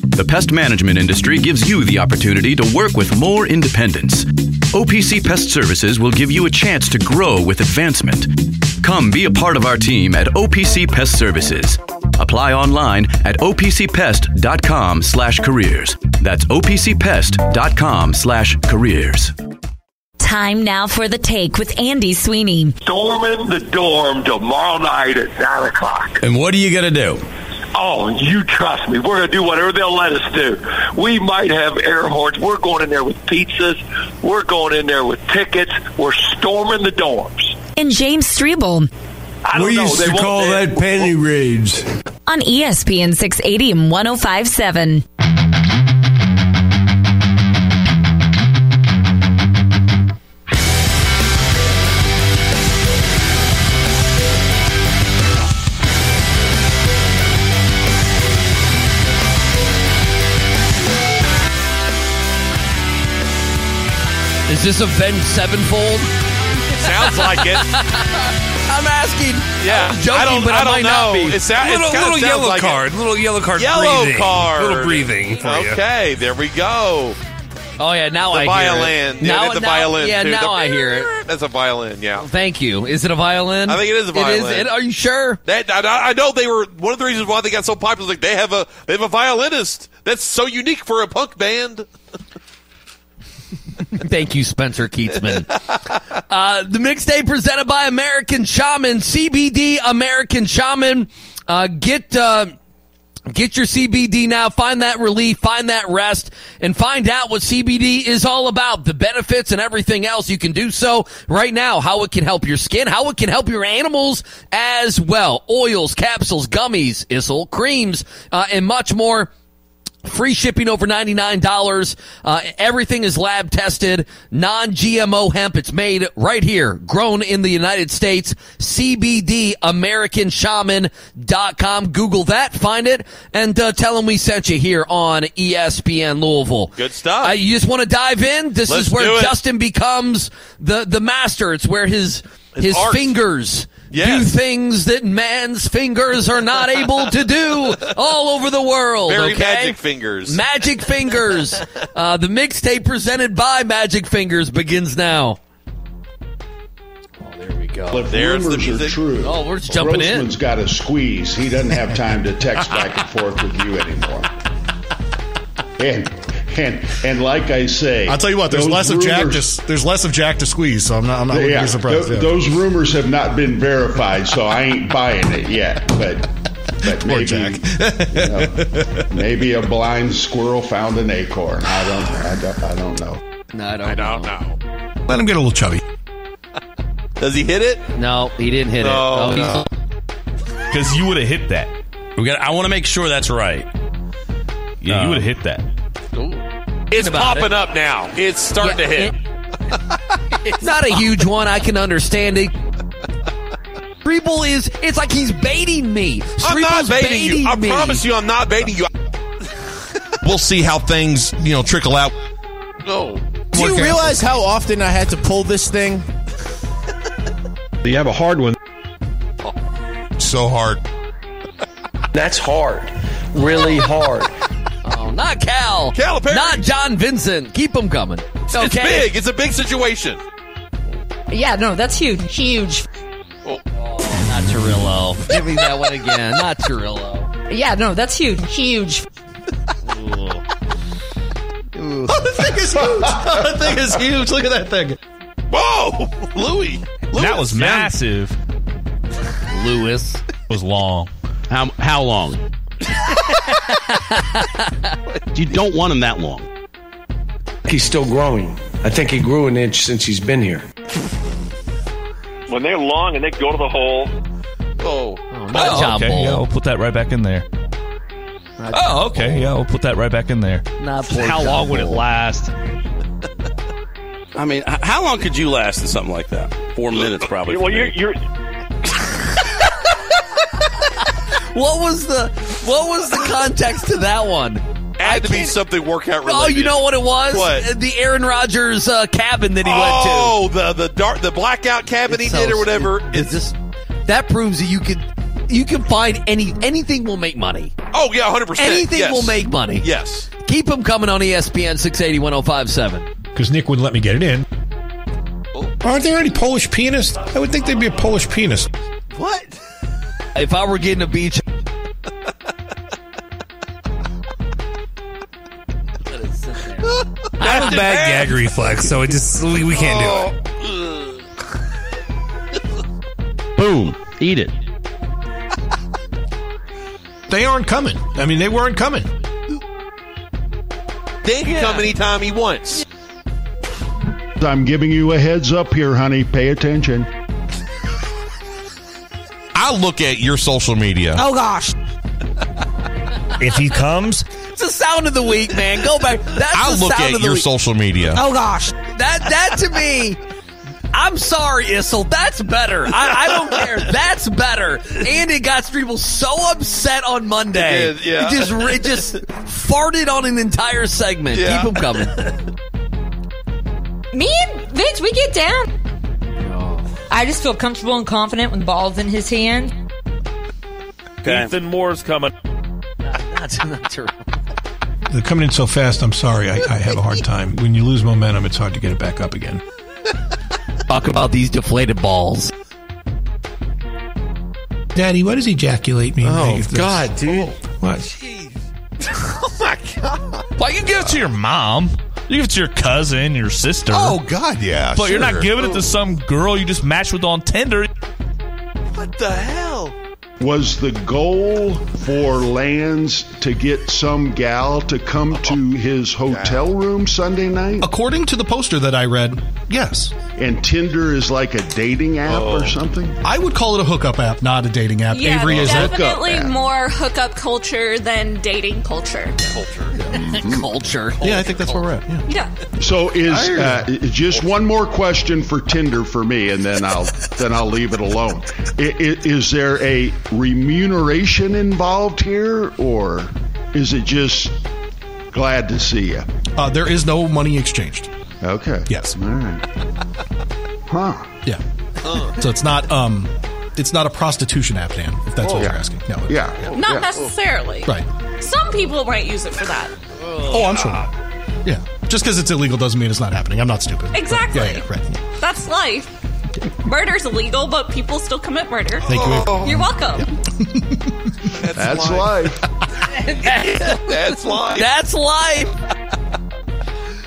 The pest management industry gives you the opportunity to work with more independence. OPC Pest Services will give you a chance to grow with advancement. Come be a part of our team at OPC Pest Services. Apply online at opcpest.com slash careers. That's opcpest.com slash careers. Time now for the take with Andy Sweeney. Storming the dorm tomorrow night at 9 o'clock. And what are you going to do? Oh, you trust me. We're going to do whatever they'll let us do. We might have air horns. We're going in there with pizzas. We're going in there with tickets. We're storming the dorms. And James Strebel. I don't we know. used They to call they- that penny raids. On ESPN 680 and 1057. Is this Avenged Sevenfold? Sounds like it. I'm asking. Yeah, I'm joking, I don't, but I, I don't might know. not be. It sound- it little kinda little sounds yellow like it. card, little yellow card, Yellow breathing. card. little breathing for you. Okay, there we go. Oh yeah, now The I violin. hear it. Yeah, Now, the now- violin. Yeah, too. now The- I hear it. That's a violin. Yeah. Thank you. Is it a violin? I think it is a It violin. is. Are you sure? That, I, I know they were one of the reasons why they got so popular. is Like they have a they have a violinist. That's so unique for a punk band. Thank you, Spencer Keatsman. uh, the mixtape presented by American Shaman, CBD American Shaman. Uh, get uh, get your CBD now. Find that relief, find that rest, and find out what CBD is all about. The benefits and everything else. You can do so right now. How it can help your skin, how it can help your animals as well. Oils, capsules, gummies, Issel, creams, uh, and much more. Free shipping over $99. Uh, everything is lab tested, non GMO hemp. It's made right here, grown in the United States. CBD, AmericanShaman.com. Google that, find it, and uh, tell them we sent you here on ESPN Louisville. Good stuff. Uh, you just want to dive in? This Let's is where. Justin becomes the, the master. It's where his, His his, art. Fingers do things that man's fingers are not able to do all over the world. Very okay? magic fingers. Magic Fingers. uh, the mixtape presented by Magic Fingers begins now. Oh, there we go. If There's the rumors are true, Oh, we're just jumping in. Grossman's got a squeeze. He doesn't have time to text back and forth with you anymore. And and and like I say, I'll tell you what. There's those less of Jack. To, there's less of Jack to squeeze. So I'm not. I'm not yeah, be surprised. tho- yeah. those rumors have not been verified, so I ain't buying it yet. But but Poor maybe Jack. you know, maybe a blind squirrel found an acorn. I don't I don't, I don't know. No, I don't, I don't know. know. Let him get a little chubby. Does he hit it? No, he didn't hit No, it. no. he's- Because you would have hit that. We got. I want to make sure that's right. Yeah, Uh, you would have hit that. It's about popping it. up now. It's starting Yeah, to hit. It's not a huge one. I can understand it. Streeble is, it's like he's baiting me. I'm not Streeble's baiting you. I me. promise you, I'm not baiting you. We'll see how things you know trickle out. No. Do you realize how often I had to pull this thing? You have a hard one. So hard. That's hard. Really hard. Oh, not Cal. Calipari. Not John Vincent. Keep them coming. It's Okay. big. It's a big situation. Yeah, no, that's huge. Huge. Oh, oh not Cirillo. Give me that one again. Not Cirillo. Yeah, no, that's huge. Huge. Oh, the thing is huge. Oh, the thing is huge. Look at that thing. Whoa, Louis. And that was massive. Lewis. was long. How how long? you don't want him that long. He's still growing. I think he grew an inch since he's been here. When they're long and they go to the hole, Oh. Not Oh, John okay. Bull. Yeah, we'll put that right back in there. Oh, okay. Yeah, we'll put that right back in there. Not poor How John long would it last? I mean, how long could you last in something like that? Four minutes, probably. Well, you're, you're What was the what was the context to that one? Had to be something workout related. Oh, you know what it was? What? The Aaron Rodgers uh, cabin that he oh, went to. Oh, the the dark the blackout cabin went he to. did or whatever. It's just that proves that you can you can find any anything will make money. Oh yeah, hundred percent. Anything yes. will make money. Yes. Keep them coming on ESPN 680 1057. Because Nick wouldn't let me get it in. Aren't there any Polish pianists? I would think they'd be a Polish pianist. What? If I were getting a beach a bad gag reflex, so it just we, we can't do it. Oh. Boom. Eat it. They aren't coming. I mean, they weren't coming. They can come anytime he wants. I'm giving you a heads up here, honey. Pay attention. I'll look at your social media. Oh gosh. If he comes, It's the sound of the week, man. Go back. That's I'll the look sound at of the your week. social media. Oh gosh. That that to me. I'm sorry, Issel. That's better. I, I don't care. That's better. And it got people so upset on Monday. It did, yeah. It just it just farted on an entire segment. Yeah. Keep them coming. Me and Vince, we get down. I just feel comfortable and confident when the ball's in his hand. Okay. Ethan Moore's coming. That's not true. They're coming in so fast. I'm sorry. I, I have a hard time. When you lose momentum, it's hard to get it back up again. Talk about these deflated balls. Daddy, what does he ejaculate mean? Oh, God, dude. What? Oh my god. Well, you can give it to your mom. You give it to your cousin, your sister. Oh, God, yeah. but you're not giving it to some girl you just matched with on Tinder. What the hell? Was the goal for Lands to get some gal to come to his hotel room Sunday night? According to the poster that I read, yes. And Tinder is like a dating app or something? I would call it a hookup app, not a dating app. Yeah, Avery is it? definitely more hookup culture than dating culture. Culture. culture. Yeah, I think that's where we're at. Yeah. Yeah. So is uh, just one more question for Tinder for me, and then I'll then I'll leave it alone. I- i- Is there a remuneration involved here, or is it just glad to see you? Uh, there is no money exchanged. Okay. Yes. All right. Huh. Yeah. So it's not um, it's not a prostitution app, Dan. If that's what Oh. you're asking. No. Yeah. Not necessarily. Right. Some people might use it for that. Oh, I'm sure. Yeah. Just because it's illegal doesn't mean it's not happening. I'm not stupid. Exactly. Yeah, yeah, right. That's life. Murder's illegal, but people still commit murder. Thank you. Avery. You're welcome. That's life. That's life. That's life.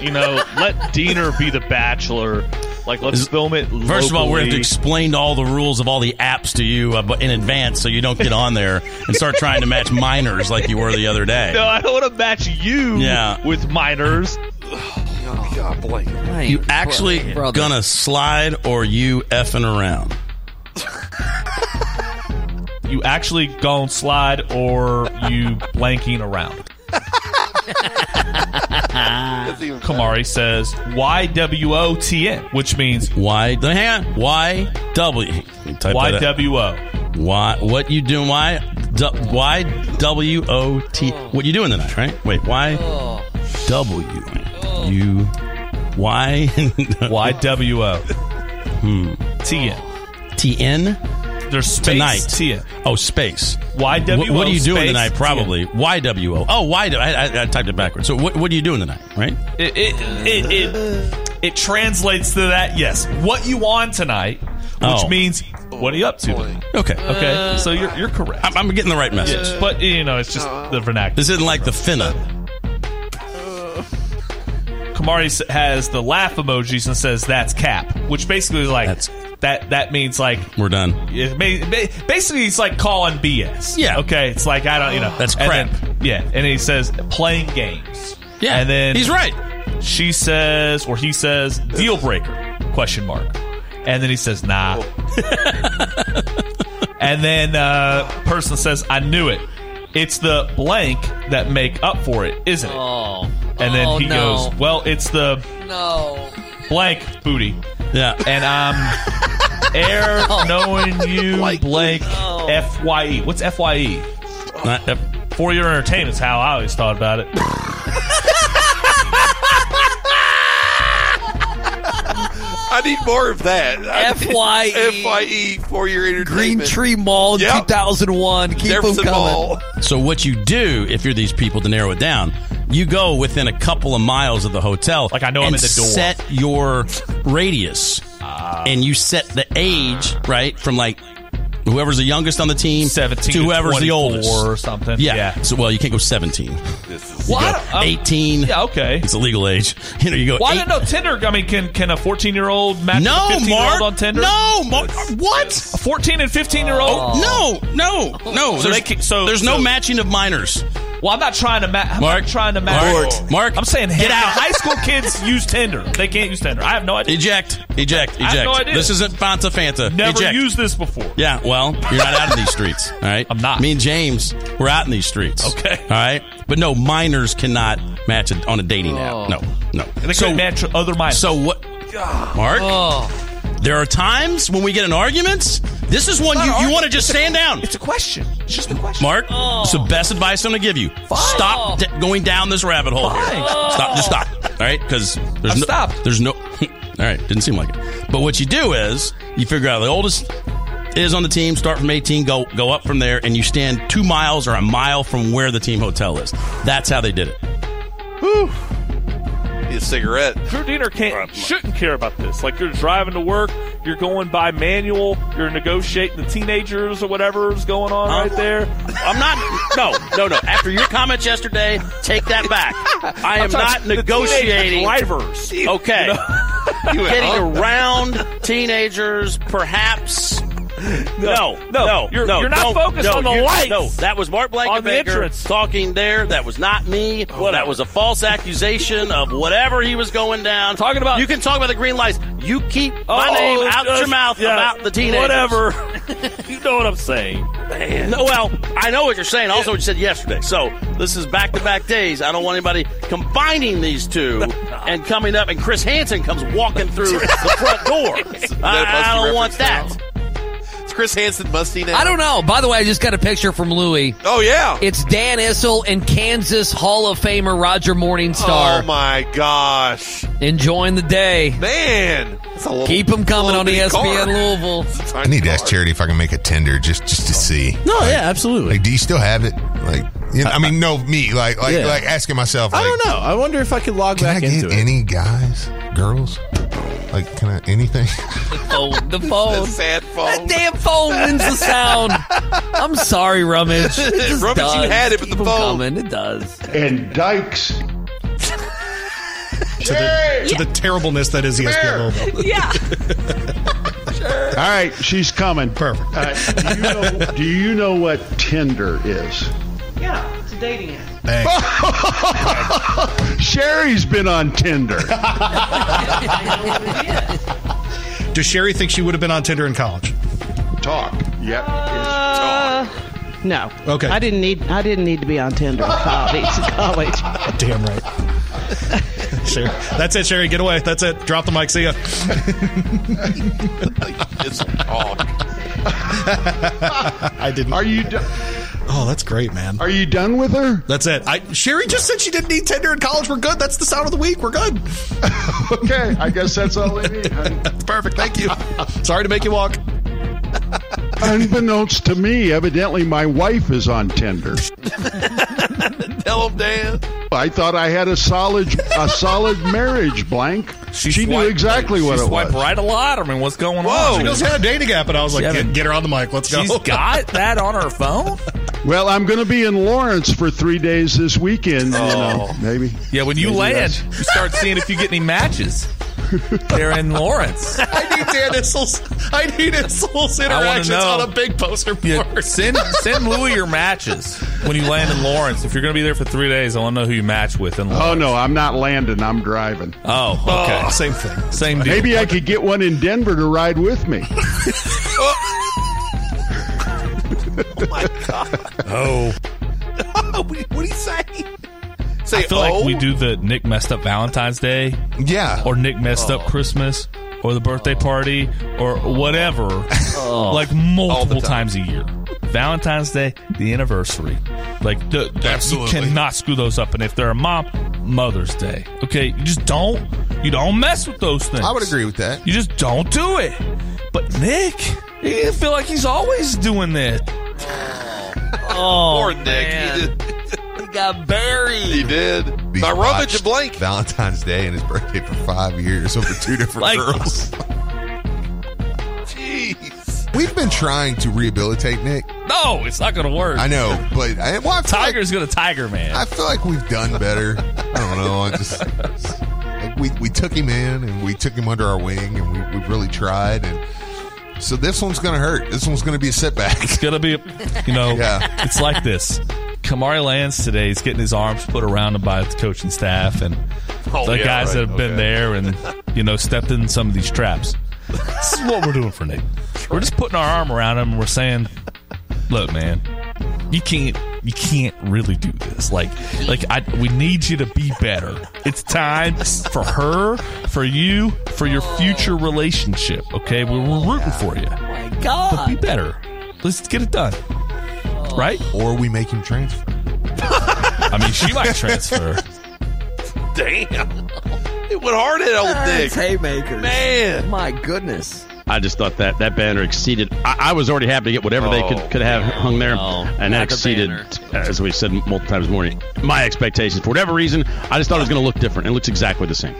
You know, let Deener be the bachelor. Like, let's film it. First of all, we're going to have to explain all the rules of all the apps to you uh, in advance so you don't get on there and start trying to match minors like you were the other day. No, I don't want to match you Yeah. with minors. Oh God, Blake. You actually brother. gonna slide or you effing around? You actually gonna slide or you blanking around. Kamari says YWOTN, which means Y. Hang on. Y W. Type that out. YWO. Y. What you doing? Why? Y. D, y W O T. What you doing tonight? Right? Wait. Why Y. W. U. Y. YWO. Hmm. TN. T N. There's space Tonight. TN. Oh, space. YWO. What, what are you doing space tonight? Probably Y W O. Oh, Y. I, I, I typed it backwards. So what, what are you doing tonight? Right? It it, it it it translates to that. Yes, what you on tonight, which Oh. means what are you up to? tonight? Okay. Okay, so you're you're correct. I'm, I'm getting the right message. Yeah, but you know, it's just the vernacular. This isn't like the finna. Kamari has the laugh emojis and says that's cap, which basically is like that. That means like We're done. it may, ba- basically it's like calling BS. Yeah. Okay. It's like I don't you know That's and crap. then- yeah, and he says playing games. Yeah, and then he's right. She says or he says deal breaker question mark, and then he says nah. and then uh, person says I knew it. It's the blank that make up for it, isn't it? Oh. And then Oh, he no. goes, "Well, it's the No. blank booty." Yeah. And I'm air knowing you blank F Y E. What's F Y E? Not F- For your entertainment is how I always thought about it. I need more of that. FYE. FYE for your entertainment. Green. Tree Mall in Yep. 2001. Keep them Jefferson coming. Mall. So what you do if you're these people to narrow it down, you go within a couple of miles of the hotel. Like I know I'm and in the door. Set your radius, and you set the age right from like whoever's the youngest on the team, 17 to to whoever's the oldest or something. Yeah. Yeah. So well, you can't go 17. You Well, I go don't- um, 18. Yeah, okay. It's a legal age. You know, you go. Well, I eight- didn't know Tinder. I mean, can can a 14 year old match No, with a 15 year Mark. old on Tinder? No, Mark. What? A 14 and 15 year old? No, no, no. So there's, they can- so- there's no so- matching of minors. Well, I'm not trying to match. I'm Mark, not trying to match. Mark, Mark, I'm saying get out. High school kids use Tinder. They can't use Tinder. I have no idea. Eject, eject, eject. I have no idea. This isn't Fanta Fanta. Never eject. used this before. Yeah, well, you're not out in these streets. All right, I'm not. Me and James, we're out in these streets. Okay. All right, but no, minors cannot match it on a dating Oh. app. No, no. And they couldn't match other minors. So what, Mark? Oh. There are times when we get in arguments. This is one you, you want to just stand down. It's a question. It's just a question. Mark, it's the oh. best advice I'm going to give you. Stop d- going down this rabbit hole. here. Fine. Stop. Just stop. All right, because there's I've no. stopped. There's no. All right, didn't seem like it. But what you do is you figure out the oldest is on the team. Start from 18. Go go up from there, and you stand two miles or a mile from where the team hotel is. That's how they did it. Need a cigarette. Drew Deener can't shouldn't care about this. Like you're driving to work, you're going by manual, you're negotiating the teenagers or whatever's going on right there. I'm not. No, no, no. After your comments yesterday, take that back. I am not negotiating. drivers. Okay. You Getting around teenagers, perhaps. No, no, no, you're- no, you're not focused no, on the lights. No, that was Mark On the Blankenbaker talking there. That was not me. Oh, that was a false accusation of whatever he was going down. Talking about- you can talk about the green lights. You keep my Oh, name out just- your mouth yeah, about the teenagers. Whatever. you know what I'm saying. No, well, I know what you're saying. Also, what you said yesterday. So this is back to back days. I don't want anybody combining these two and coming up, and Chris Hansen comes walking through the front door. I, I don't want that. It's Chris Hansen musty now. I don't know. By the way, I just got a picture from Louis. Oh yeah. It's Dan Issel and Kansas Hall of Famer Roger Morningstar Oh my gosh, enjoying the day. man! That's a little, Keep them coming little on E ESPN car. Louisville. I need to ask Charity if I can make a tender just just to see. No, Like- yeah, absolutely. Like, do you still have it? Like, you know, I mean, no, me. Like, like, Yeah. like asking myself. Like, I don't know. I wonder if I could log back in. Can I get into it. any guys, girls? Like, can I anything? The phone. The phone. Sad phone. That damn phone wins the sound. I'm sorry, Rummage. It just Rummage, you had it with Keep the 'em phone. Coming. It does. And Dykes. to the, to the terribleness that is E ESPN Louisville. Yeah. All right, she's coming. Perfect. Uh, do, you know, do you know what Tinder is? Yeah, it's a dating app. Thanks. Sherry's been on Tinder. Does Sherry think she would have been on Tinder in college? Talk. Yep. Uh, no. Okay. I didn't need. I didn't need to be on Tinder in college. college. Damn right. Sherry. That's it, Sherry. Get away. That's it. Drop the mic. See ya. It's talk. I didn't. Are you do- Oh, that's great, man. are you done with her? That's it. I, Sherry just said she didn't need Tinder in college. We're good. That's the sound of the week. We're good. Okay, I guess that's all we need. honey. That's perfect. Thank you. Sorry to make you walk. Unbeknownst to me, evidently my wife is on Tinder. Tell him, Dan. I thought I had a solid a solid marriage, blank. She, knew swiped- exactly what she it swiped was. right a lot. I mean, what's going Whoa. on? She goes, yeah, dating app. And I was like, She get, get her on the mic. Let's go. She's got that on her phone. Well, I'm going to be in Lawrence for three days this weekend. You oh. know, Oh. maybe. Yeah, when you Maybe land, you start seeing if you get any matches. They're in Lawrence. I need Dan Issel's, I need Issel's interactions on a big poster board. Yeah, send send Louis your matches when you land in Lawrence. If you're going to be there for three days, I want to know who you match with in Lawrence. Oh no, I'm not landing. I'm driving. Oh, okay. Oh. Same thing. Same deal. Maybe I could get one in Denver to ride with me. Oh my god. Oh. oh what, what do you say? Say I feel oh. like we oh. do the Nick messed up Valentine's Day. Yeah. Or Nick messed up oh. Christmas or the birthday party or whatever. Oh. Like multiple times a year. Valentine's Day, the anniversary. Like the, the- Absolutely. you cannot screw those up. And if they're a mom, Mother's Day. Okay, you just don't you don't mess with those things. I would agree with that. You just don't do it. But Nick, I feel like he's always doing that. Oh, Poor Nick. Man. He, did, He got buried. he did. He's By rummage watched and blank. Valentine's Day and his birthday for five years over two different Like- girls. Jeez. We've been trying to rehabilitate Nick. No, it's not going to work. I know, but I, well, I feel like- Tiger's going to tiger, man. I feel like we've done better. I don't know. I just like we we took him in and we took him under our wing and we we really tried and so this one's going to hurt. This one's going to be a setback. It's gonna be, you know, Yeah. it's like this. Kamari Lands today is getting his arms put around him by the coaching staff and Oh, the yeah, guys right. that have been Okay. there and you know stepped in some of these traps. This is what we're doing for Nick. We're just putting our arm around him and we're saying, "Look, man, you can't, you can't really do this. Like, like I, we need you to be better. It's time for her, for you, for your future relationship. Okay, we're, we're rooting for you. Oh my But be better. Let's get it done. Right? or we make him transfer. I mean, she might transfer. Damn. It went hard at old Nick. That's haymakers. Man. My goodness. I just thought that that banner exceeded. I, I was already happy to get whatever they Oh, could could have hung there, no, and that not the exceeded, banner. as we said multiple times this morning, my expectations. For whatever reason, I just thought it was going to look different. It looks exactly the same.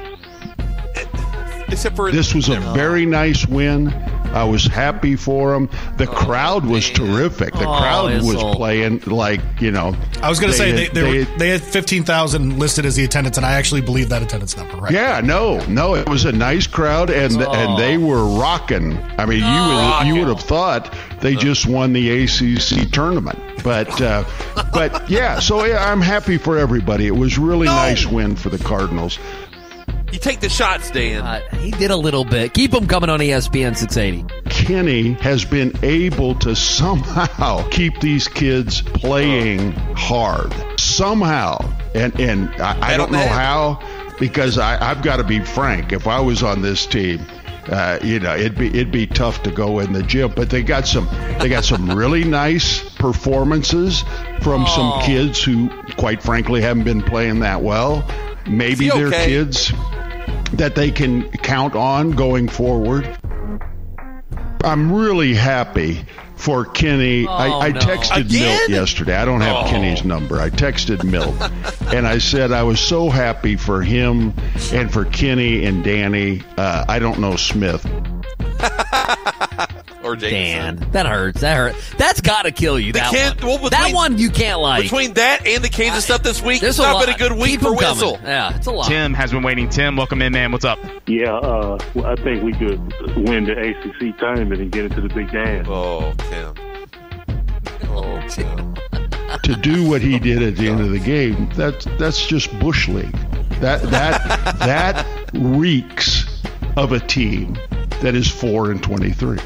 Except for This was a very nice win. I was happy for them. The crowd was terrific. The Oh, crowd was Issel. playing like you know. I was going to say they, had- they, were, had- they had 15,000 listed as the attendance, and I actually believe that attendance number, right? Yeah, no, no, it was a nice crowd, and and they were rocking. I mean, you would you would have thought they just won the ACC tournament, but uh, but yeah. So yeah, I'm happy for everybody. It was really No. nice win for the Cardinals. You take the shots, Dan. Uh, he did a little bit. Keep him coming on ESPN 680. Kenny has been able to somehow keep these kids playing hard somehow, and and I, I don't know that. how because I, I've got to be frank. If I was on this team, uh, you know, it'd be it'd be tough to go in the gym. But they got some they got some really nice performances from some kids who, quite frankly, haven't been playing that well. Maybe Is they're okay? kids that they can count on going forward. I'm really happy for Kenny. Oh, I, I no. texted Again? Milt yesterday. I don't have Oh. Kenny's number. I texted Milt and I said I was so happy for him and for Kenny and Danny. Uh, I don't know Smith. or Jameson. Dan, that hurts. That hurt. That's got to kill you. They That can't- one. well, between- that one you can't like. Between that and the Kansas stuff this week, There's it's not lot. been a good week Keep for 'em coming. Whistle. Yeah, it's a lot. Tim has been waiting. Tim, welcome in, man. What's up? Yeah, uh, well, I think we could win the ACC tournament and get into the big dance. Oh, Tim. Oh, Tim. to do what he did at the end of the game, that's that's just bush league. That that that reeks of a team that is four and twenty three.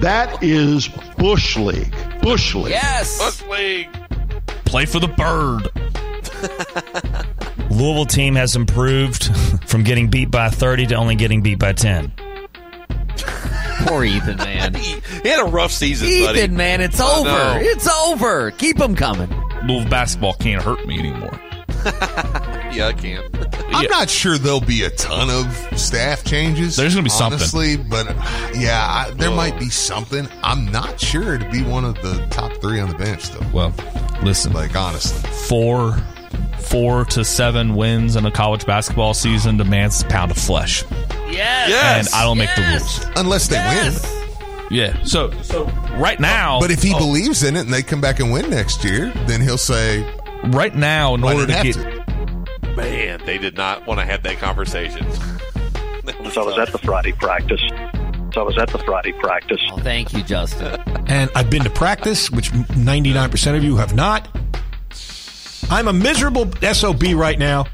That is bush league. Bush league. Yes. Bush League. Play for the bird. Louisville team has improved from getting beat by 30 to only getting beat by 10. Poor Ethan, man. He, he had a rough season, buddy. Ethan, man, it's I over. know. It's over. Keep them coming. Louisville basketball can't hurt me anymore. Yeah, I can. I'm not sure there'll be a ton of staff changes. There's gonna be something. honestly, but yeah, I, there Oh. might be something. I'm not sure to be one of the top three on the bench, though. Well, listen, Like honestly, four, four to seven wins in a college basketball season demands a pound of flesh, Yes. Yes. and I don't make the rules. unless they Yes. win. Yeah. So, so right now, But if he oh, believes in it and they come back and win next year, then he'll say, right now, in order to get to." Man, they did not want to have that conversation. So I was at the Friday practice. So I was at the Friday practice. Oh, thank you, Justin. And I've been to practice, which 99% of you have not. I'm a miserable SOB right now.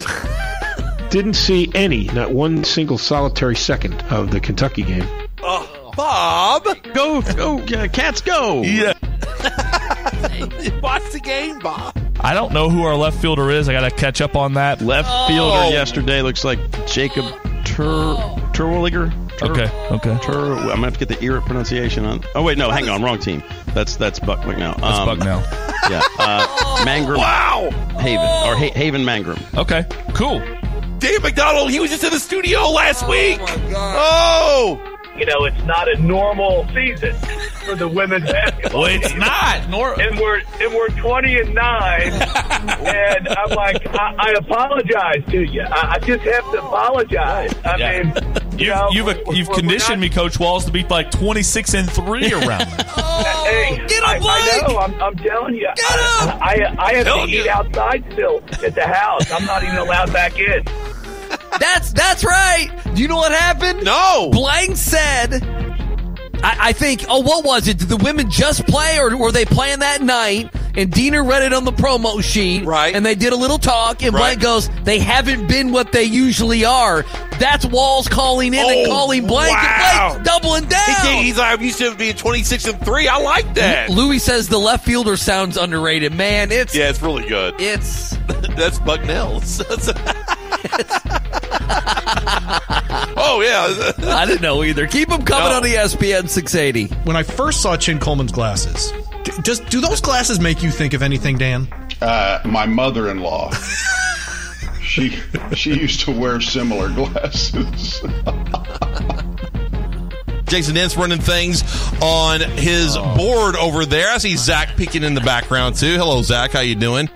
Didn't see any, not one single solitary second of the Kentucky game. Oh, Bob, Go, go, uh, cats, go! yeah. watch the game, Bob. I don't know who our left fielder is. I got to catch up on that. Left fielder yesterday looks like Jacob Tur Terwilliger. Tur- Okay, okay. Tur- I'm gonna have to get the ear pronunciation on. Oh wait, no, hang on, wrong team. That's that's Buck McNeil. That's Um, Bucknell. Yeah, uh, Mangrum. Wow. Haven or ha- Haven Mangrum. Okay, cool. Dave McDonald, he was just in the studio last week. Oh, you know, it's not a normal season for the women's basketball. Well, it's team. not. Nor- and we're and we're twenty and nine, and I'm like, I, I apologize to you. I, I just have to apologize. I Yeah. mean, you know, You've we're- you've we're conditioned me, Coach Walz, to be like twenty six and three around. me. Hey, I, I know. I'm, I'm telling you. I, I, I have Telling to eat outside still at the house. I'm not even allowed back in. That's that's right. Do you know what happened? No. Blank said. I, I think. Oh, what was it? Did the women just play, or were they playing that night? And Deener read it on the promo sheet, right? And they did a little talk, and Blank goes, "They haven't been what they usually are." That's Walz calling in and Oh, calling Blank, wow. and Blank doubling down. He he's like, I'm used to being 26 and three. I like that. Louis says the left fielder sounds underrated. Man, it's Yeah, it's really good. It's that's Bucknell. oh yeah, I didn't know either. Keep them coming No. on the SPN 680. When I first saw Chin Coleman's glasses, d- just do those glasses make you think of anything, Dan? Uh, my mother-in-law. she she used to wear similar glasses. Jason Dent's running things on his board over there. I see Zach peeking in the background too. Hello, Zach. How you doing?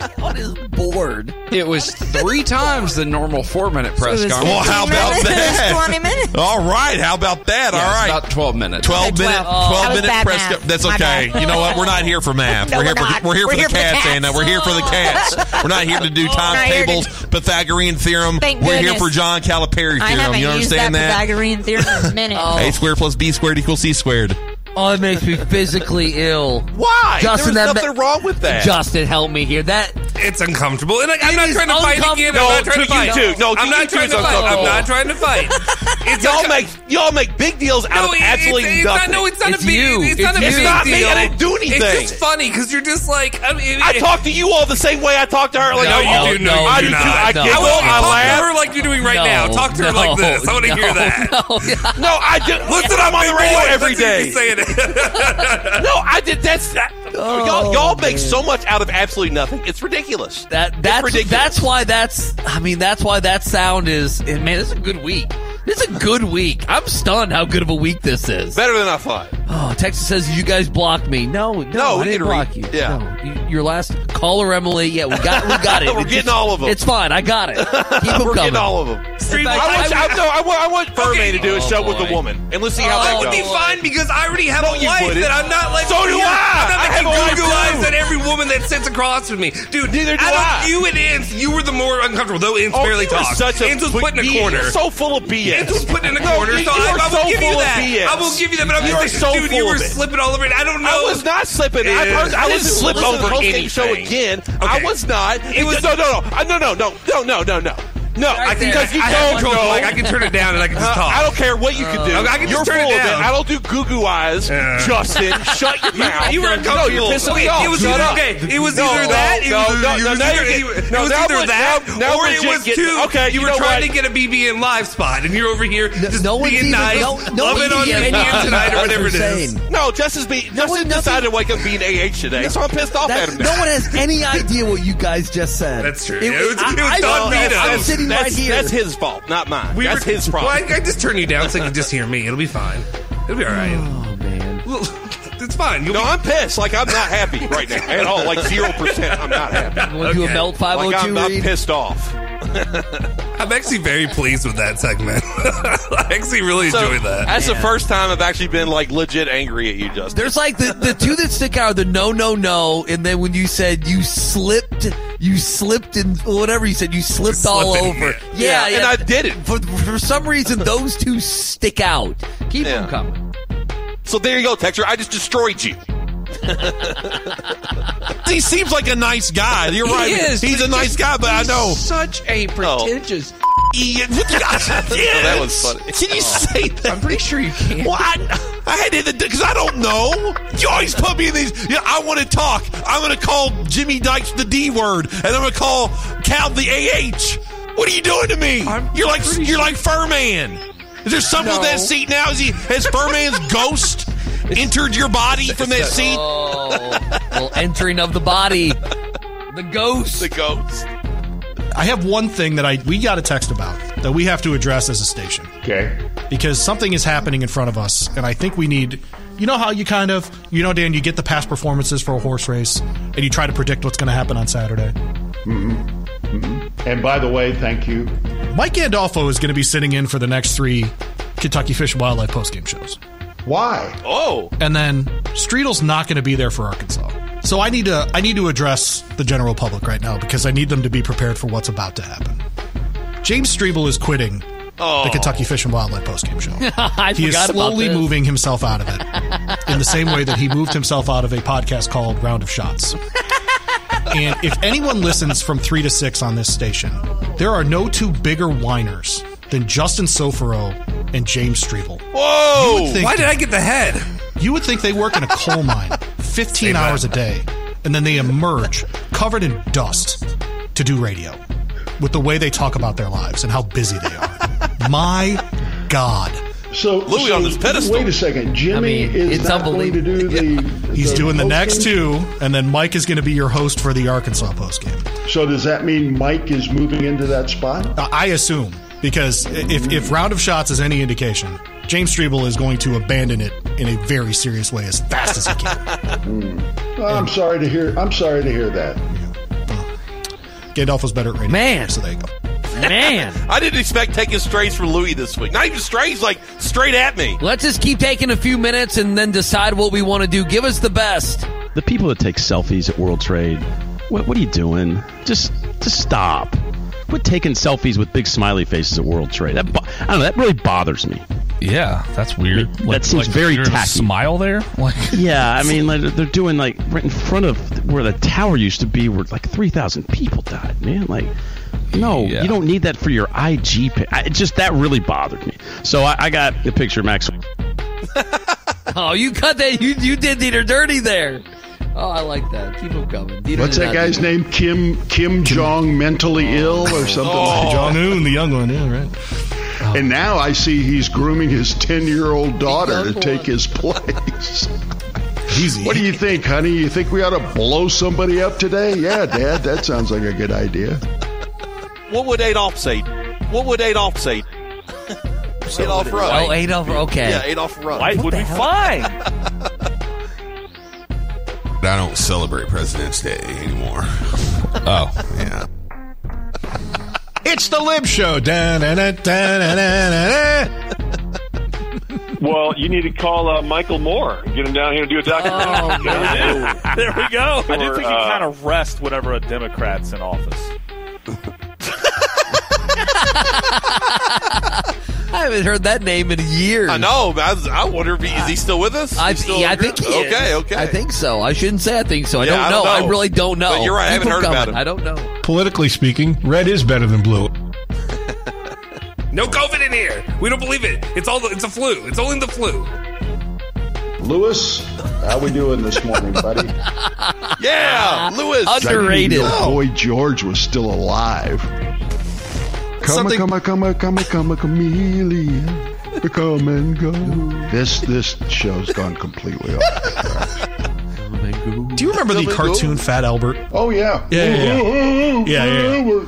on his board. It was three times the normal four minute press conference. Well, how about that? 20 minutes. All right. How about that? Yeah, All it's right. about 12 minutes. 12 minute, 12 12. That minute press. math. co- That's My okay. bad. You know what? We're not here for math. No, we're here we're for not. we're here We're for here the for cats, cats. Anna. We're here for the cats. We're not here to do not here to- timetables, Pythagorean theorem. Thank we're here for John Calipari theorem. haven't You used understand that that? Pythagorean theorem in a minute. A squared plus b squared equals c squared. Oh, it makes me physically ill. Why? Justin, There's nothing wrong with that. Justin, help me here. That It's uncomfortable, and like, I'm It not trying to fight again. No, I'm not trying to to fight. you too. No, I'm not trying to fight. I'm not trying to fight. It's y'all make y'all make big deals out No, of absolutely it's, it's nothing. Not, no, it's not It's a big. you. It's, not a It's big not me. deal. I didn't do anything. It's just funny because you're just like. I, mean, I it- talk to you all the same way I talk to her. Like, No, oh, you do. No, I do do too. not. I No. giggle. Well, I talk to her like you're doing right now. Talk to her like this. I want to hear that. No, I just listen. I'm on the radio boy, every that's what day. you're saying it. No, I did. That's that, y'all. Oh, y'all make so much out of absolutely nothing. It's ridiculous. That that's ridiculous. that's why that's. I mean, that's why that sound is. Man, this is a good week. This is a good week. I'm stunned how good of a week this is. better than I thought. Oh, Texas says you guys blocked me. No, no, No, we I didn't didn't read- block you. yeah. No, your last caller, Emily. Yeah, we got, we got it. We're It getting just- all of 'em. It's fine. I got it. Keep them We're coming. getting all of them. Street fact, I want, I I, no, I want, I want Furman Okay. to do a Oh, show with a woman, and let's see how Oh, that that would be fine because I already have No, a you wife wouldn't. that I'm not like. So do you. I. I'm not I like have a you wife, Google eyes at every woman that sits across from me, dude. Neither do I. don't- I. You and Ince, you were the more uncomfortable. Though Ince Oh, barely you are talked. such a Ince was put in a corner. So full of BS. Ince was put in the corner, so I, I will so give full you that. BS. I will give you that. But I'm You just saying, so dude, you were slipping all over it. I don't know. I was not slipping. I, Yeah. heard, I didn't slip over the show again. I was not. It was- no, no, no, no, no, no, no, no, no, no. No, I can, because you I, I don't have control. know. Like I can turn it down and I can just Uh, talk. I don't care what you can do. Okay, I can You're just turn full it of it. down. I don't do goo goo eyes. Yeah. Justin, shut your You, mouth. you were No, uncomfortable. you're pissing me off. It was either up. okay. It was No, either no, that. It no, was, no, it no, was now either, you're getting- it no, was now either we're- that, now- now or we're it just was getting- two. okay, you you were know trying what? to get a BBN live spot, and you're over here just no one's being even- nice, no- no loving on idiot. Minion tonight or whatever it That's is. insane. No, Justin's be, Justin decided to wake up being AH today, so I'm pissed off That- at him. no one has any idea what you guys just said. That's true. It, Yeah, it was- I, it was I Don don't know. Vito. I'm sitting that's, right here. That's his fault, not mine. We that's were- his problem. Well, I, I just turn you down so you can just hear me. It'll be fine. It'll be all right. oh man. It's fine. You'll No, be- I'm pissed. Like I'm not happy right now at all. Like zero percent. I'm not happy. Want to do a Okay. Melt Like 502 I'm, I'm oh pissed off. I'm actually very pleased with that segment. I actually really So, enjoyed that. That's the first time I've actually been like legit angry at you, Justin. There's like the, the two that stick out are the no, no, no, and then when you said you slipped, you slipped and whatever you said, you slipped all Slipping, over. yeah. Yeah, and I did it. For, for some reason, those two stick out. Keep Yeah. them coming. So there you go, Texture. I just destroyed you. He seems like a nice guy. You're He right. is, He's a nice just- guy, but I know. Such a pretentious. Ian. Oh, that was funny. Can you say that? I'm pretty sure you can't. Well, I, I had to because I don't know. You always put me in these. Yeah, I want to talk. I'm going to call Jimmy Dykes the D word, and I'm going to call Cal the AH. What are you doing to me? you're like you're like Furman. Is there something with No. that seat now? Is he has Furman's ghost entered your body from that seat? Oh, well, entering of the body. The ghost. The ghost. I have one thing that I we got a text about that we have to address as a station. Okay. Because something is happening in front of us, and I think we need. You know how you kind of, you know, Dan, you get the past performances for a horse race, and you try to predict what's going to happen on Saturday. Mm-hmm. And by the way, thank you. Mike Gandolfo is going to be sitting in for the next three Kentucky Fish and Wildlife postgame shows. Why? Oh. And then Streeble's not going to be there for Arkansas. So I need to I need to address the general public right now because I need them to be prepared for what's about to happen. James Streeble is quitting Oh. the Kentucky Fish and Wildlife postgame show. I he is slowly moving himself out of it in the same way that he moved himself out of a podcast called Round of Shots. and if anyone listens from 3 to 6 on this station, there are no two bigger whiners than Justin Sofero and James Streeble. Whoa! Think- Why did I get the head? You would think they work in a coal mine 15 hours a day, and then they emerge covered in dust to do radio with the way they talk about their lives and how busy they are. My God. So Louis so on this pedestal. Wait a second, Jimmy I mean, is it's not going to do the. He's the doing the postgame? next two, and then Mike is going to be your host for the Arkansas postgame. So does that mean Mike is moving into that spot? I I assume, because if, if Round of Shots is any indication, James Streeble is going to abandon it in a very serious way as fast as he can. Well, I'm sorry to hear. I'm sorry to hear that. Gandolfo's better at radio. Man. So there you go. Man. I didn't expect taking strays from Louis this week. Not even strays, like straight at me. Let's just keep taking a few minutes and then decide what we want to do. Give us the best. The people that take selfies at World Trade, what, what are you doing? Just, just stop. Quit taking selfies with big smiley faces at World Trade. That, bo- I don't know. That really bothers me. Yeah, that's weird. That seems very you're gonna tacky. Smile there, like Yeah, I mean, like, they're doing like right in front of where the tower used to be, where like three thousand people died. Man, like, no, Yeah. you don't need that for your IG. Pic. I, it just that really bothered me. So I, I got the picture, Max. Oh, you cut that. You you did Dieter dirty there. Oh, I like that. Keep them coming. Dieter What's that guy's do- name? Kim Kim Jong mentally ill or something like oh. that. Jong Un, the young one, yeah, right. Oh. And now I see he's grooming his ten year old daughter to take his place. Easy. What do you think, honey? You think we ought to blow somebody up today? Yeah, Dad, that sounds like a good idea. What would Adolf say? What would Adolf say? Adolph Rupp. Oh, Adolf. Okay. Yeah, Adolph Rupp. White would be fine. I don't celebrate President's Day anymore. oh Yeah. It's the Lib Show. Well, you need to call uh, Michael Moore get him down here to do a documentary. there we go. I do Or, think you uh, kind of rest whenever a Democrat's in office. I haven't heard that name in years. I know. but I, was- I wonder if he, is he still with us? I, still yeah, I think he is. Okay, okay. I think so. I shouldn't say I think so. I, Yeah, don't, I know. don't know. I really don't know. But you're right. I haven't them heard about coming. him. I don't know. Politically speaking, red is better than blue. No COVID in here. We don't believe it. It's all. It's a flu. It's only the flu. Lewis, how we doing this morning, buddy? Yeah, Lewis. I didn't Underrated. Boy George was still alive. Come, Something- come, come, come, come, chameleon. Come and go. This this show's gone completely off. Do you remember the cartoon Fat Albert? Oh yeah, Yeah, yeah, yeah. Yeah, yeah, yeah.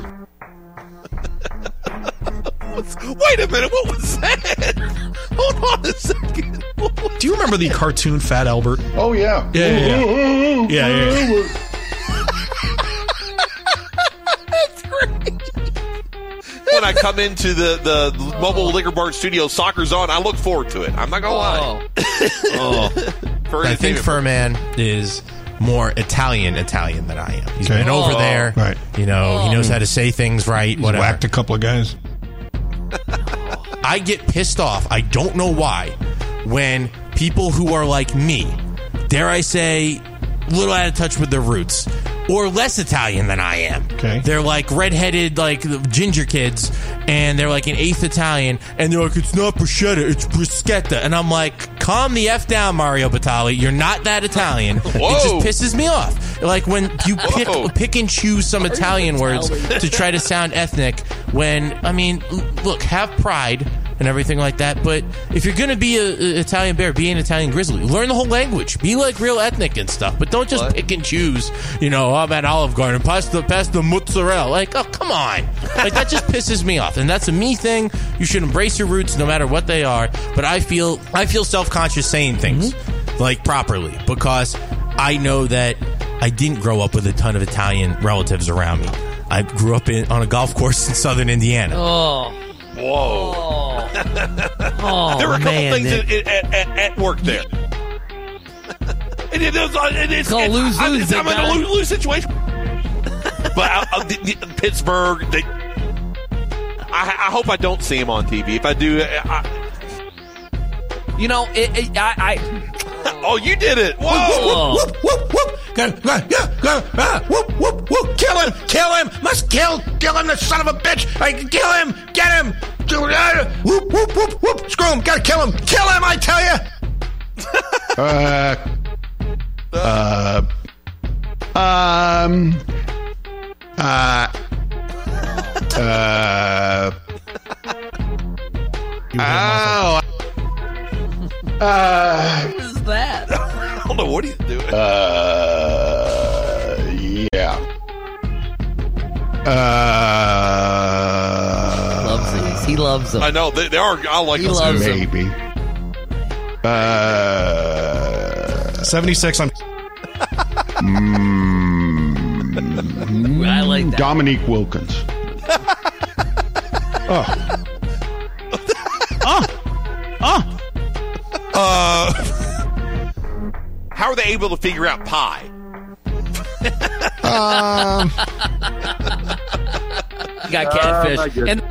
Wait a minute. What was that? Hold on a second. Do you remember the cartoon Fat Albert? Oh yeah, Yeah, yeah, yeah. Yeah, yeah, When I come into the, the mobile liquor bar studio, soccer's on. I look forward to it. I'm not gonna lie. Oh. oh. For I think entertainment Furman is more Italian Italian than I am. He's Okay. been over Oh. there. Right. You know, he knows oh. how to say things right. He's whatever. whacked a couple of guys. I get pissed off. I don't know why. When people who are like me, dare I say, a little out of touch with their roots, or less Italian than I am. Okay. They're like redheaded, like ginger kids, and they're like an eighth Italian, and they're like, it's not bruschetta, it's bruschetta. And I'm like, calm the F down, Mario Batali. You're not that Italian. It just pisses me off. Like when you pick, pick and choose some Italian words to try to sound ethnic, when, I mean, look, have pride and everything like that. But if you're going to be an Italian bear, be an Italian grizzly. Learn the whole language. Be like real ethnic and stuff. But don't just pick and choose. You know, oh, I'm at Olive Garden. Pass the mozzarella. Like, oh come on. Like that just pisses me off. And that's a me thing. You should embrace your roots no matter what they are. But I feel I feel self conscious saying things mm-hmm. like properly because I know that I didn't grow up with a ton of Italian relatives around me. I grew up in, on a golf course in southern Indiana. Oh. Whoa. Oh, there were a couple oh, man, things at, at, at, at work there. and it is, uh, and it's, Call it's, lose-lose, I'm, I'm in a lose lose situation. but I, I, the- the- Pittsburgh, they, I, I hope I don't see him on TV. If I do, I, You know, it, it, I, I. oh, you did it! Whoa! Whoop, whoop, whoop. Go, go, yeah, go, ah, whoop, whoop, whoop. Kill him, kill him. Must kill, kill him, the son of a bitch. I can kill him, get him. Ah, Whoop, whoop, whoop, whoop. Screw him, gotta kill him. Kill him, I tell you. Uh, uh, um, uh, uh, ow, uh, What is that? I don't know what he's doing. uh, yeah. Uh, loves these. He loves them. I know they, they are. I like He those loves them. maybe. Uh, 76 on. mm, I like that. Dominique Wilkins. oh. oh. oh. Uh, how are they able to figure out pie? Um, You got Uh, catfish. not good. and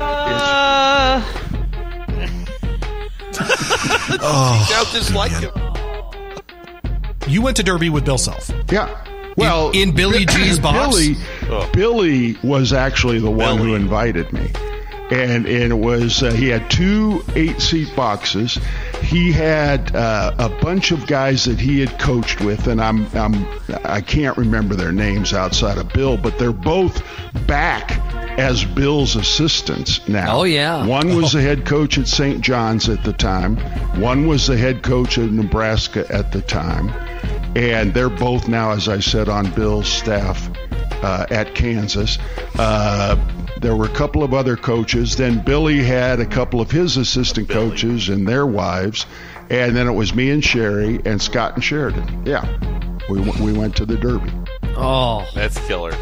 Uh, oh. Sounds just like him. You went to Derby with Bill Self. Yeah. Well, In- in Billy G's box? Billy, Oh. Billy was actually the one who invited me, and and it was uh, he had two eight seat boxes. He had uh, a bunch of guys that he had coached with, and I'm I'm I can't remember their names outside of Bill, but they're both back as Bill's assistants now. Oh, yeah. One was the head coach at St. John's at the time. One was the head coach at Nebraska at the time. And they're both now, as I said, on Bill's staff uh, at Kansas. Uh, there were a couple of other coaches. Then Billy had a couple of his assistant coaches and their wives. And then it was me and Sherry and Scott and Sheridan. Yeah. We, w- we went to the Derby. oh, That's killer.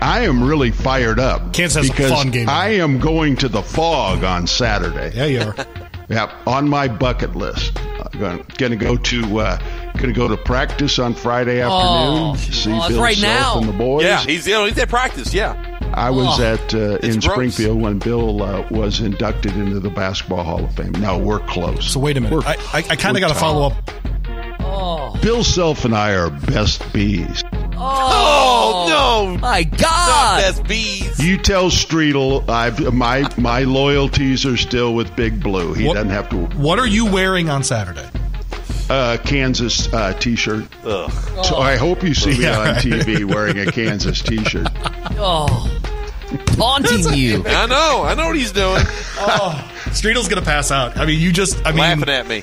I am really fired up. Kansas has a fun game. I am going to the fog on Saturday. Yeah, you are. Yep, on my bucket list. I'm going, going to go to uh, going to go to practice on Friday afternoon. Oh, see well, Bill right Self now. and the boys. Yeah, he's you know he's at practice. Yeah, I was Oh, at uh, in gross. Springfield when Bill uh, was inducted into the Basketball Hall of Fame. No, we're close. So wait a minute. We're- I, I, I kind of got to follow up. oh, Bill Self and I are best bees. Oh, no. My not God. best bees. You tell Streeble I've my my loyalties are still with Big Blue. He What- doesn't have to What are you wearing on Saturday? Uh, Kansas uh, T-shirt. Ugh. So I hope you see me Yeah, on right. TV wearing a Kansas T-shirt. Oh, taunting you. I know. I know what he's doing. Oh, Streeble's going to pass out. I mean, you just, I mean, Laughing at me.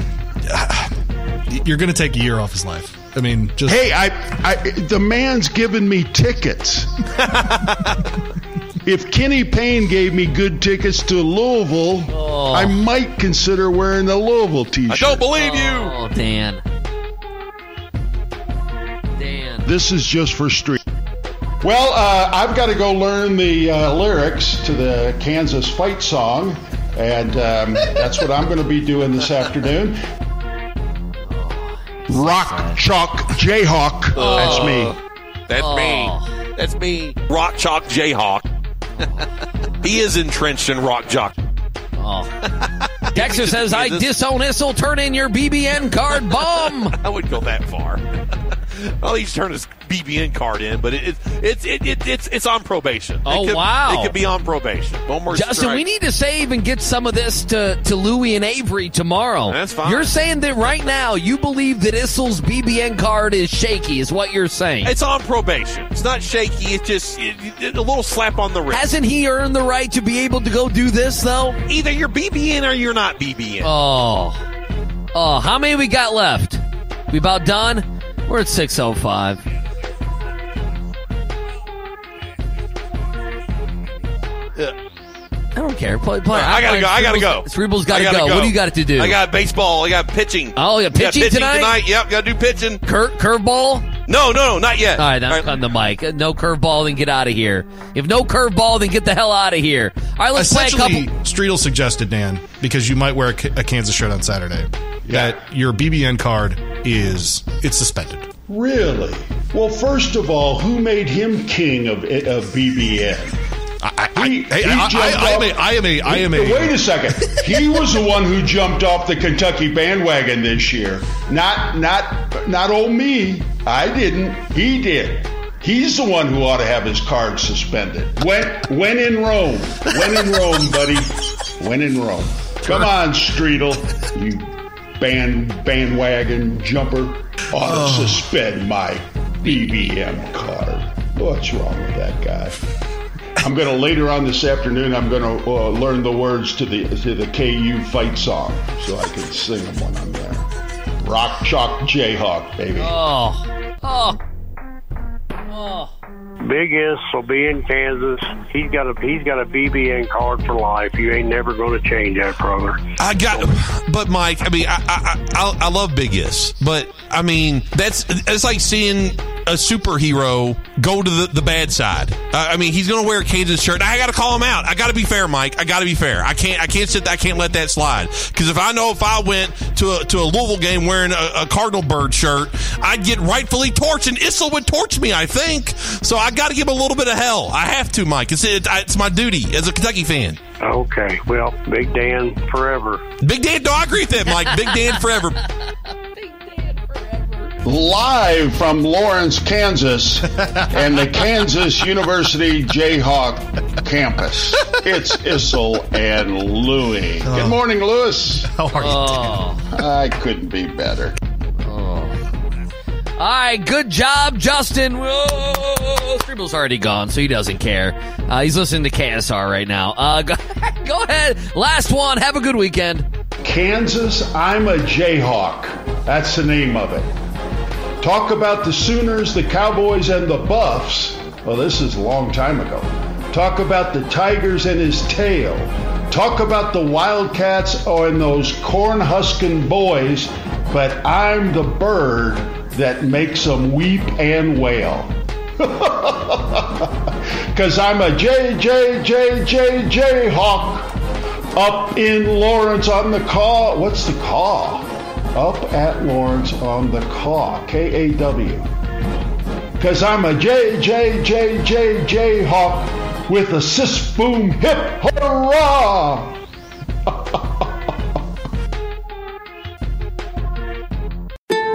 you're going to take a year off his life. I mean, just. Hey, I, I the man's giving me tickets. if Kenny Payne gave me good tickets to Louisville, I might consider wearing the Louisville t-shirt. I don't believe you. Oh, Dan. Dan. This is just for street. Well, uh, I've got to go learn the uh, lyrics to the Kansas fight song, and um, that's what I'm going to be doing this afternoon. Rock Chalk Jayhawk. That's me. That's Oh. me. That's me. Rock Chalk Jayhawk. He is entrenched in Rock Chalk. Oh. Dexter says, I disown Issel. Turn in your BBN card bomb. I wouldn't go that far. well, he's turned his BBN card in, but it, it's it, it, it's it's on probation. Oh, it could, wow. It could be on probation. One more Justin, strike. we need to save and get some of this to, to Louie and Avery tomorrow. That's fine. You're saying that right now you believe that Issel's BBN card is shaky, is what you're saying. It's on probation. It's not shaky. It's just it, it- a little slap on the wrist. Hasn't he earned the right to be able to go do this, though? Either you're BBN or you're not BBN. Oh. Oh, how many we got left? We about done? We're at 605. I don't care. Play, play. I gotta go. I gotta go. Streeble's gotta, gotta go. What do you got to do? I got baseball. I got pitching. Oh, yeah, We got pitching tonight? Yep, got to do pitching. Cur- curveball? No, no, no, not yet. All right, that's on the mic. No curveball, then get out of here. If no curveball, then get the hell out of here. All right, let's play a Essentially, couple. Streeble suggested, Dan, because you might wear a, K- a Kansas shirt on Saturday, that your BBN card is it's suspended. Really? Well, first of all, who made him king of, of BBN? I, He- hey, he I- am a- I am a- I am a- Wait a second. He was the one who jumped off the Kentucky bandwagon this year. Not, not, not old me. I didn't. He did. He's the one who ought to have his card suspended. When, when in Rome. When in Rome, buddy. When in Rome. Come on, Streeble. You band bandwagon jumper. Ought to suspend my BBN card. What's wrong with that guy? I'm going to later on this afternoon. I'm going to uh, learn the words to the to the KU fight song so I can sing them when I'm there. Rock chalk Jayhawk, baby. Oh, oh, oh. Big S will be in Kansas. He's got a he's got a BBN card for life. You ain't never going to change that, brother. I got, but Mike, I mean, I I, I, I love Big Is, but I mean, that's it's like seeing a superhero go to the, the bad side. Uh, I mean, he's going to wear a Kansas shirt. I got to call him out. I got to be fair, Mike. I got to be fair. I can't I can't sit. I can't let that slide because if I know if I went to a, to a Louisville game wearing a, a Cardinal bird shirt, I'd get rightfully torched, and Issel would torch me. I think so. I got to give a little bit of hell. I have to, Mike. It's it, it's my duty as a Kentucky fan. Okay, well, Big Dan forever. Big Dan, no, I agree with that, Mike. Big Dan forever. Live from Lawrence, Kansas, and the Kansas University Jayhawk campus. It's Issel and Louie. Oh. Good morning, Louis. How are you? I couldn't be better. All right, good job, Justin. Whoa, Streeble's already gone, so he doesn't care. Uh, he's listening to KSR right now. Uh, go, go ahead. Last one. Have a good weekend. Kansas, I'm a Jayhawk. That's the name of it. Talk about the Sooners, the Cowboys, and the Buffs. Well, this is a long time ago. Talk about the Tigers and his tail. Talk about the Wildcats and those corn husking boys, but I'm the bird that makes them weep and wail. Because I'm a J, J, J, J, J Hawk up in Lawrence on the Kaw. What's the Kaw? Up at Lawrence on the Kaw. K A W. Because I'm a J, J, J, J, J Hawk with a sis boom hip hurrah.